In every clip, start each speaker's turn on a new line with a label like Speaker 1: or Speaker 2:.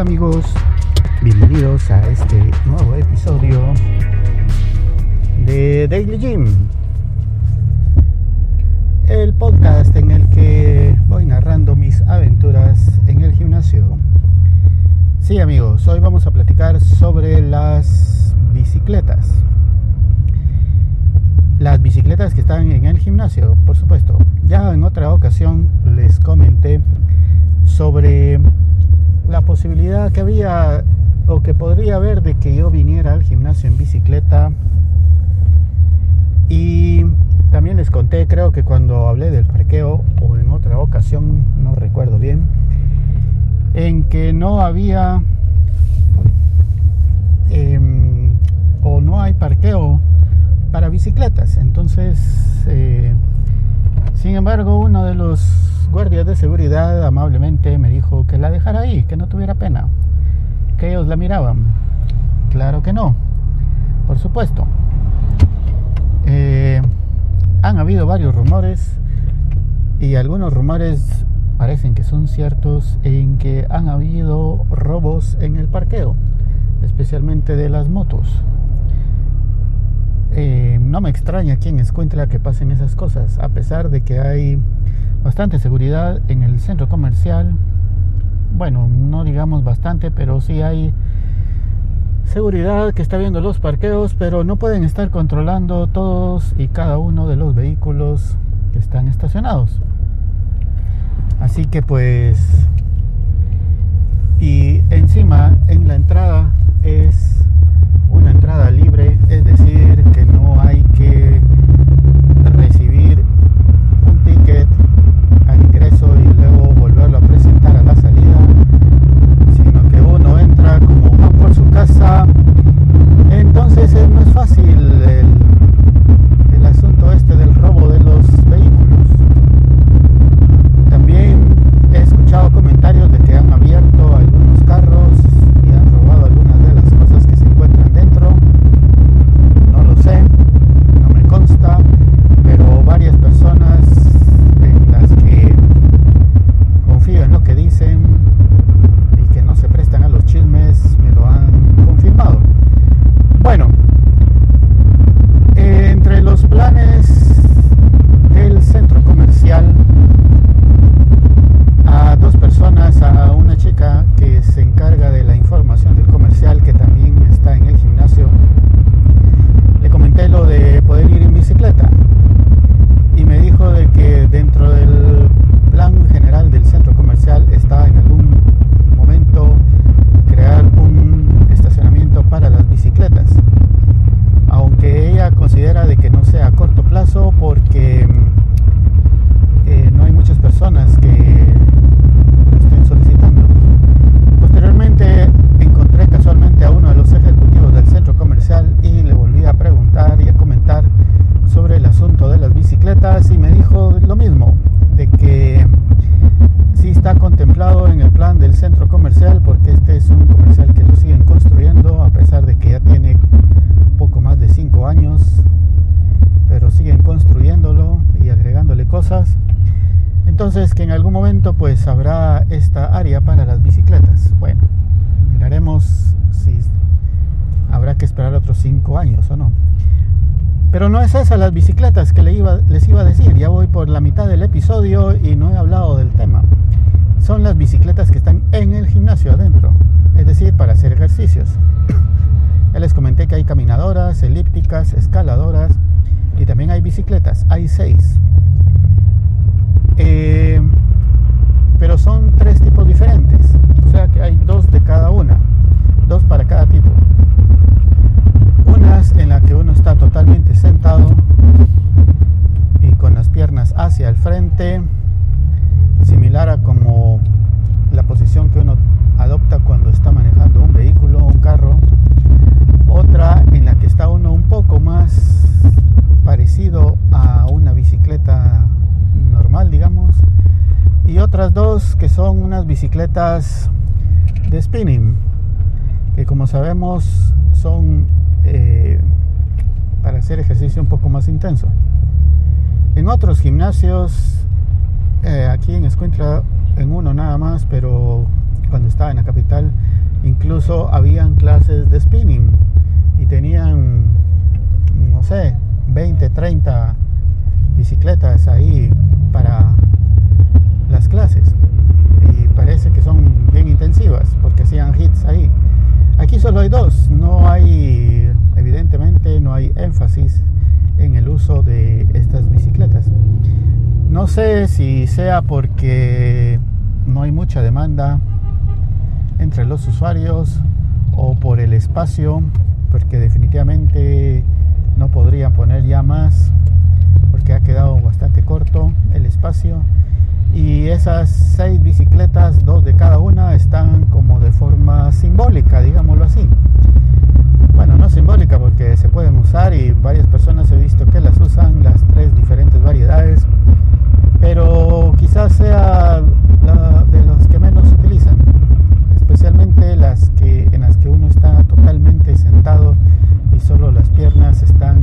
Speaker 1: Hola amigos, bienvenidos a este nuevo episodio de Daily Gym, el podcast en el que voy narrando mis aventuras en el gimnasio. Sí amigos, hoy vamos a platicar sobre las bicicletas. Las bicicletas que están en el gimnasio, por supuesto. Ya en otra ocasión les comenté sobre la posibilidad que había o que podría haber de que yo viniera al gimnasio en bicicleta. Y también les conté, creo que cuando hablé del parqueo o en otra ocasión, no recuerdo bien, en que no había em, o no hay parqueo para bicicletas. Entonces, eh, sin embargo, uno de los guardias de seguridad amablemente me dijo que la dejara ahí, que no tuviera pena, que ellos la miraban. Claro que no, por supuesto. Eh, han habido varios rumores y algunos rumores parecen que son ciertos en que han habido robos en el parqueo, especialmente de las motos. Eh, no me extraña quien encuentra que pasen esas cosas, a pesar de que hay bastante seguridad en el centro comercial. Bueno, no digamos bastante, pero sí hay seguridad que está viendo los parqueos, pero no pueden estar controlando todos y cada uno de los vehículos que están estacionados. Así que pues... Y encima en la entrada es entrada libre, es decir, que no hay que recibir un ticket al ingreso y luego volverlo a presentar a la salida, sino que uno entra como va por su casa, entonces es más fácil el, el asunto este del robo de los vehículos. También he escuchado comentarios de que han abierto algunos carros y han robado algunas de las cosas que se encuentran dentro. No lo sé, no me consta, pero varias personas en las que confío en lo que dicen y que no se prestan a los chismes me lo han confirmado. Bueno, eh, entre los planes del centro comercial a dos personas, a una chica que se encarga de la información del comercial que también está en el gimnasio, le comenté lo de poder ir en bicicleta y me dijo de que dentro del plan general del centro comercial está en algún momento crear un estacionamiento para las bicicletas aunque ella considera de que no sea a corto plazo porque eh, no hay muchas personas que lo estén solicitando. Posteriormente encontré casualmente a uno de los ejecutivos del centro comercial y le volví a preguntar y a comentar sobre el asunto de las bicicletas y me dijo lo mismo, de que sí está contemplado en el plan del centro comercial porque este es un comercial que lo siguen construyendo a pesar de que ya tiene poco más de 5 años, pero siguen construyéndolo y agregándole cosas. Entonces que en algún momento pues habrá esta área para las bicicletas. Bueno, miraremos si habrá que esperar otros 5 años o no. Pero no es esa las bicicletas que le iba, les iba a decir. Ya voy por la mitad del episodio y no he hablado del tema. Son las bicicletas que están en el gimnasio adentro. Es decir, para hacer ejercicios. Ya les comenté que hay caminadoras, elípticas, escaladoras y también hay bicicletas. Hay seis. Eh, pero son tres tipos diferentes. O sea que hay dos de cada una. Dos para cada tipo. Unas en la que uno está totalmente sentado y con las piernas hacia el frente, similar a como la posición que uno adopta cuando está manejando un vehículo, un carro. Otra en la que está uno un poco más parecido a una bicicleta normal, digamos. Y otras dos que son unas bicicletas de spinning, que como sabemos son eh, para hacer ejercicio un poco más intenso. En otros gimnasios, eh, aquí en Escuentra, en uno nada más, pero cuando estaba en la capital, incluso habían clases de spinning y tenían, no sé, 20, 30 bicicletas ahí para las clases. Parece que son bien intensivas porque hacían hits ahí. Aquí solo hay dos, no hay, evidentemente no hay énfasis en el uso de estas bicicletas. No sé si sea porque no hay mucha demanda entre los usuarios o por el espacio, porque definitivamente no podría poner ya más porque ha quedado bastante corto el espacio y esas seis bicicletas, dos de cada una, están como de forma simbólica, digámoslo así. Bueno, no simbólica porque se pueden usar y varias personas he visto que las usan, las tres diferentes variedades, pero quizás sea la de los que menos utilizan, especialmente las que en las que uno está totalmente sentado y solo las piernas están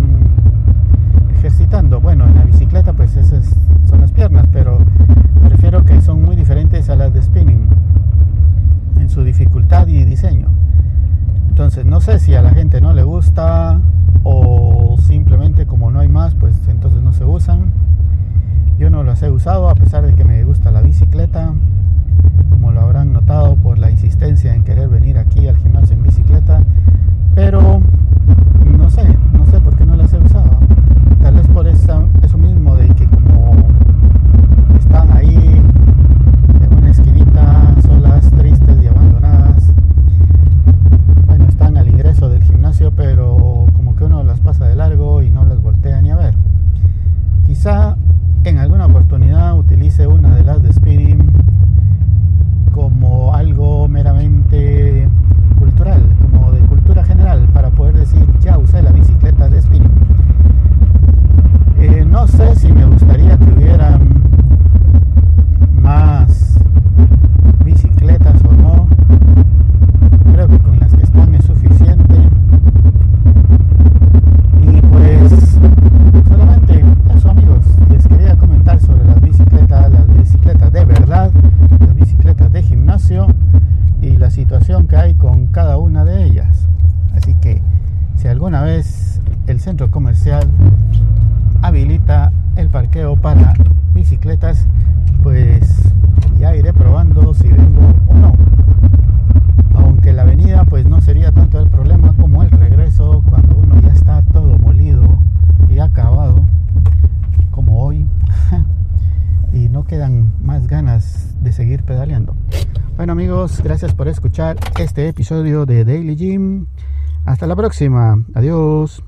Speaker 1: ejercitando. Bueno, en la bicicleta pues esas son las piernas, pero prefiero que son muy diferentes a las de spinning en su dificultad y diseño. Entonces no sé si a la gente no le gusta o simplemente como no hay más, pues entonces no se usan. Yo no las he usado a pesar de que me gusta la bicicleta, como lo habrán notado por la insistencia en querer venir aquí al gimnasio en bicicleta, pero no sé, no sé por qué no las he usado. Tal vez por eso mismo de que como están ahí en una esquinita, solas, tristes y abandonadas. Bueno, están al ingreso del gimnasio, pero como que uno las pasa de largo y no las voltea ni a ver. Quizá en alguna oportunidad utilice una de las de spinning como algo meramente cultural, como de cultura general, para poder decir, ya usé la bicicleta de spinning. Eh, no sé si me gustaría que hubieran más bicicletas o no. Creo que con las que están es suficiente. Y pues solamente eso amigos, les quería comentar sobre las bicicletas, las bicicletas de verdad, las bicicletas de gimnasio y la situación que hay con cada una de ellas. Así que si alguna vez el centro comercial habilita parqueo para bicicletas, pues ya iré probando si vengo o no. Aunque la avenida pues no sería tanto el problema como el regreso cuando uno ya está todo molido y acabado como hoy y no quedan más ganas de seguir pedaleando. Bueno amigos, gracias por escuchar este episodio de Daily Gym. Hasta la próxima. Adiós.